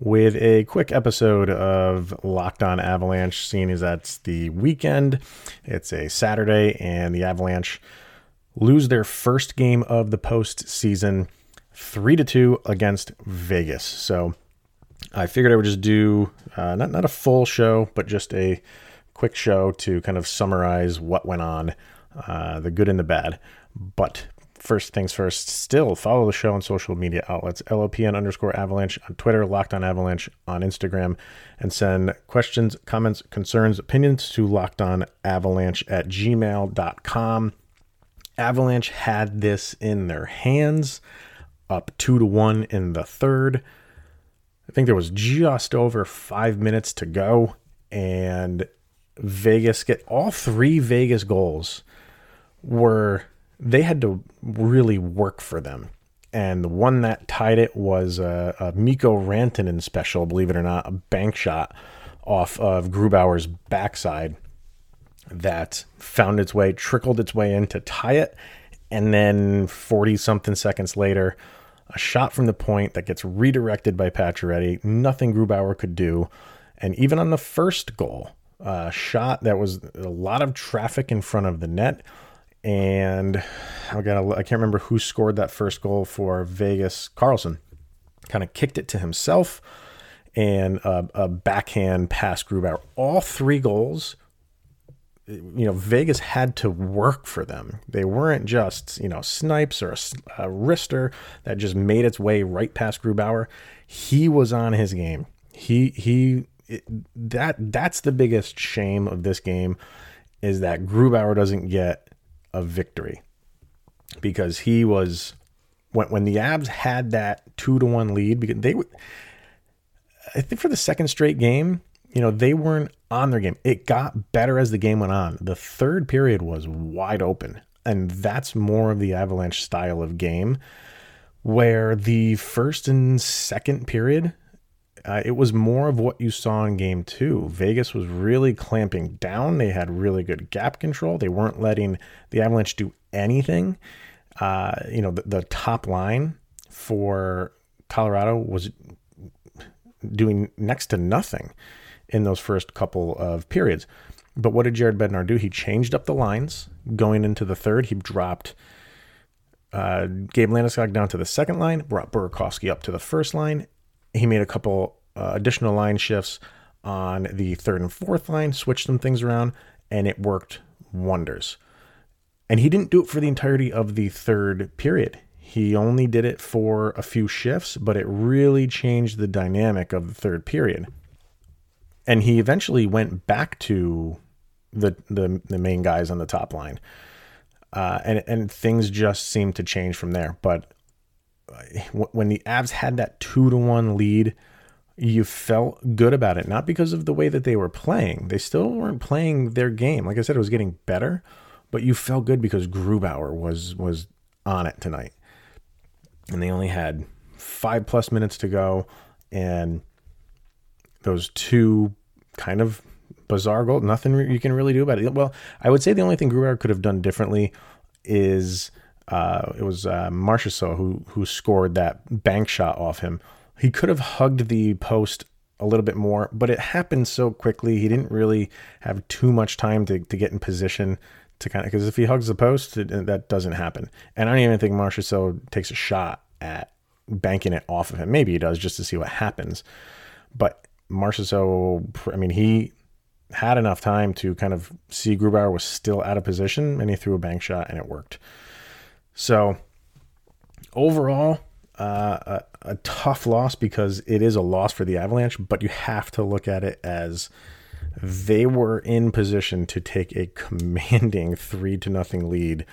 with a quick episode of Locked On Avalanche, seeing as that's the weekend. It's a Saturday, and the Avalanche lose their first game of the postseason, three to two against Vegas. So I figured I would just do uh, not not a full show, but just a quick show to kind of summarize what went on, uh, the good and the bad. But first things first, still follow the show on social media outlets, LOPN underscore avalanche on Twitter, Locked on Avalanche on Instagram, and send questions, comments, concerns, opinions to locked on avalanche at gmail.com. Avalanche had this in their hands, up two to one in the third. I think there was just over five minutes to go, and Vegas get all three Vegas goals were they had to really work for them. And the one that tied it was a, a Mikko Rantanen special, believe it or not, a bank shot off of Grubauer's backside that found its way, trickled its way in to tie it. And then 40 something seconds later, a shot from the point that gets redirected by Pacioretty. Nothing Grubauer could do. And even on the first goal, a shot that was a lot of traffic in front of the net. And I got I can't remember who scored that first goal for Vegas. Karlsson kind of kicked it to himself and a, a backhand pass Grubauer. All three goals you know, Vegas had to work for them. They weren't just, you know, snipes or a, a wrister that just made its way right past Grubauer. He was on his game. He he it, that that's the biggest shame of this game is that Grubauer doesn't get a victory because he was when when the Abs had that two to one lead because they I think for the second straight game, you know, they weren't on their game. It got better as the game went on. The third period was wide open, and that's more of the Avalanche style of game where the first and second period uh, it was more of what you saw in game two. Vegas was really clamping down. They had really good gap control. They weren't letting the Avalanche do anything. Uh, you know, the, the top line for Colorado was doing next to nothing in those first couple of periods. But what did Jared Bednar do? He changed up the lines going into the third. He dropped uh, Gabe Landeskog down to the second line, brought Burakovsky up to the first line, he made a couple uh, additional line shifts on the third and fourth line, switched some things around, and it worked wonders. And he didn't do it for the entirety of the third period. He only did it for a few shifts, but it really changed the dynamic of the third period. And he eventually went back to the the, the main guys on the top line. Uh, and and things just seemed to change from there. But when the Avs had that two to one lead, you felt good about it. Not because of the way that they were playing; they still weren't playing their game. Like I said, it was getting better, but you felt good because Grubauer was was on it tonight, and they only had five plus minutes to go, and those two kind of bizarre goals. Nothing you can really do about it. Well, I would say the only thing Grubauer could have done differently is uh, it was uh, Marchessault who who scored that bank shot off him. He could have hugged the post a little bit more, but it happened so quickly. He didn't really have too much time to, to get in position to kind of because if he hugs the post, it, that doesn't happen. And I don't even think Marchessault takes a shot at banking it off of him. Maybe he does just to see what happens. But Marchessault, I mean, he had enough time to kind of see Grubauer was still out of position, and he threw a bank shot, and it worked. So overall, uh, a, a, tough loss because it is a loss for the Avalanche, but you have to look at it as they were in position to take a commanding three to nothing lead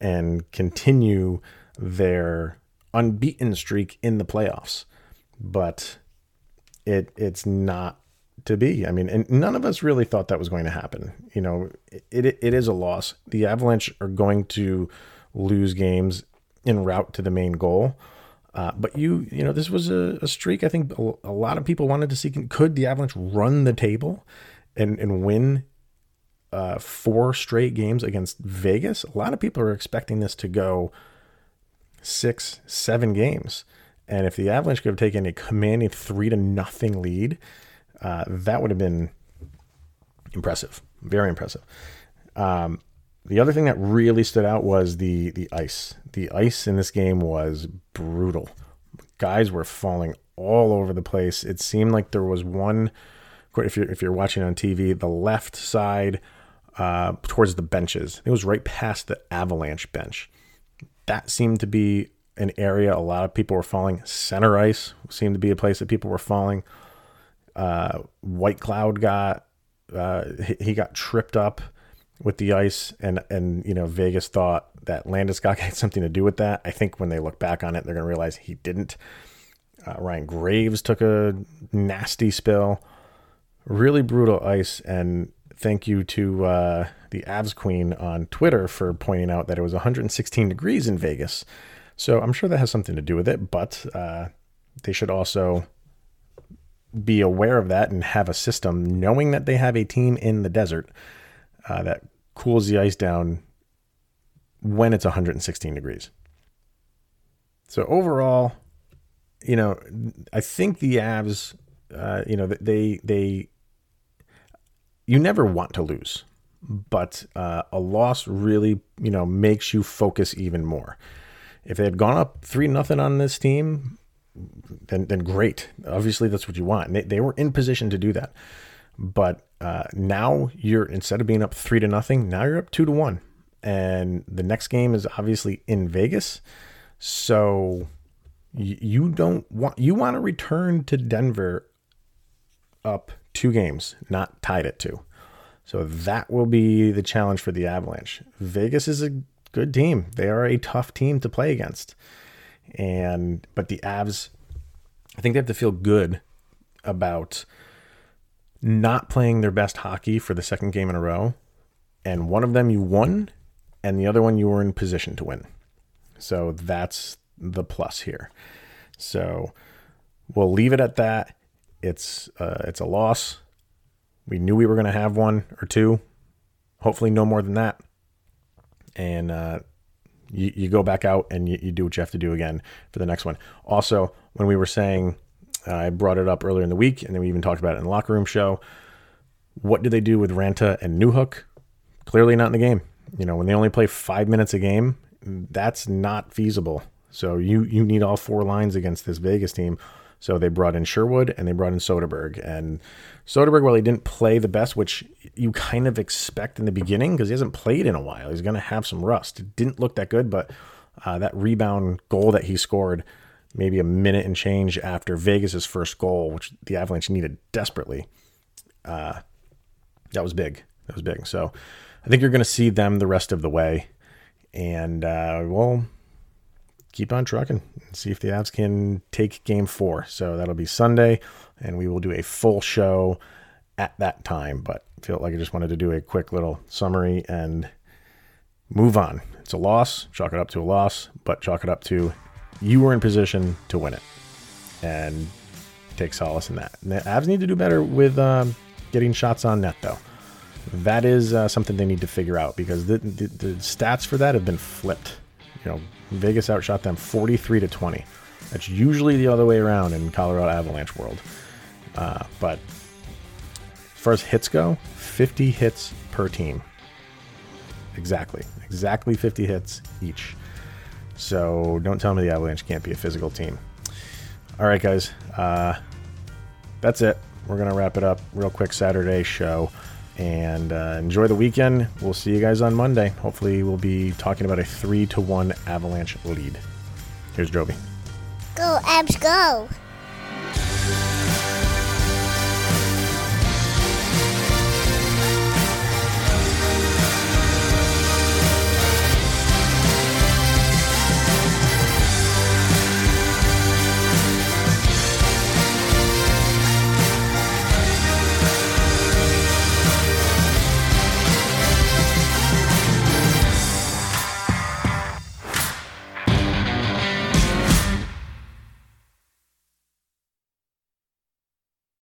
and continue their unbeaten streak in the playoffs. But it it's not to be. I mean, and none of us really thought that was going to happen. You know, it, it, it is a loss. The Avalanche are going to lose games en route to the main goal. Uh, but you, you know, this was a, a streak. I think a, a, lot of people wanted to see could the Avalanche run the table and and win uh, four straight games against Vegas. A lot of people are expecting this to go six, seven games. And if the Avalanche could have taken a commanding three to nothing lead, uh, that would have been impressive, very impressive. Um, the other thing that really stood out was the the ice. The ice in this game was brutal. Guys were falling all over the place. It seemed like there was one. If you're if you're watching on TV, the left side uh, towards the benches. It was right past the Avalanche bench. That seemed to be an area a lot of people were falling. Center ice seemed to be a place that people were falling. Uh, Whitecloud got uh, he got tripped up with the ice, and and you know Vegas thought that Landeskog had something to do with that. I think when they look back on it, they're gonna realize he didn't. Uh, Ryan Graves took a nasty spill, really brutal ice, and thank you to uh, the Avs Queen on Twitter for pointing out that it was 116 degrees in Vegas. So I'm sure that has something to do with it, but uh, they should also be aware of that and have a system knowing that they have a team in the desert uh, that cools the ice down when it's 116 degrees. So overall, you know, I think the Avs, uh, you know, they they you never want to lose, but uh, a loss really, you know, makes you focus even more. If they had gone up three nothing on this team, then then great. Obviously, that's what you want. They, they were in position to do that. But uh, now you're instead of being up three to nothing, now you're up two to one, and the next game is obviously in Vegas. So you, don't want you want to return to Denver up two games, not tied at two. So that will be the challenge for the Avalanche. Vegas is a good team. They are a tough team to play against. And but the Avs I think they have to feel good about not playing their best hockey for the second game in a row. And one of them you won, and the other one you were in position to win. So that's the plus here. So we'll leave it at that. It's uh, it's a loss. We knew we were going to have one or two. Hopefully, no more than that. And uh, you, you go back out and you, you do what you have to do again for the next one. Also, when we were saying I brought it up earlier in the week, and then we even talked about it in the locker room show. What do they do with Ranta and Newhook? Clearly not in the game. You know, when they only play five minutes a game, that's not feasible. So you you need all four lines against this Vegas team. So they brought in Sherwood and they brought in Soderberg. And Soderberg, while he didn't play the best, which you kind of expect in the beginning because he hasn't played in a while, he's going to have some rust. It didn't look that good, but uh, that rebound goal that he scored maybe a minute and change after Vegas's first goal, which the Avalanche needed desperately. Uh, that was big. That was big. So I think you're going to see them the rest of the way, and uh, we'll keep on trucking and see if the Avs can take Game Four. So that'll be Sunday, and we will do a full show at that time. But I felt like I just wanted to do a quick little summary and move on. It's a loss. Chalk it up to a loss, but chalk it up to you were in position to win it, and take solace in that. And the Avs need to do better with um, getting shots on net, though. That is uh, something they need to figure out because the, the, the stats for that have been flipped. You know, Vegas outshot them 43 to 20. That's usually the other way around in Colorado Avalanche world. Uh, but as far as hits go, 50 hits per team. Exactly. Exactly 50 hits each. So don't tell me the Avalanche can't be a physical team. All right, guys. Uh, that's it. We're going to wrap it up real quick Saturday show. And uh, enjoy the weekend. We'll see you guys on Monday. Hopefully, we'll be talking about a 3 to 1 Avalanche lead. Here's Joby. Go, Abs, go.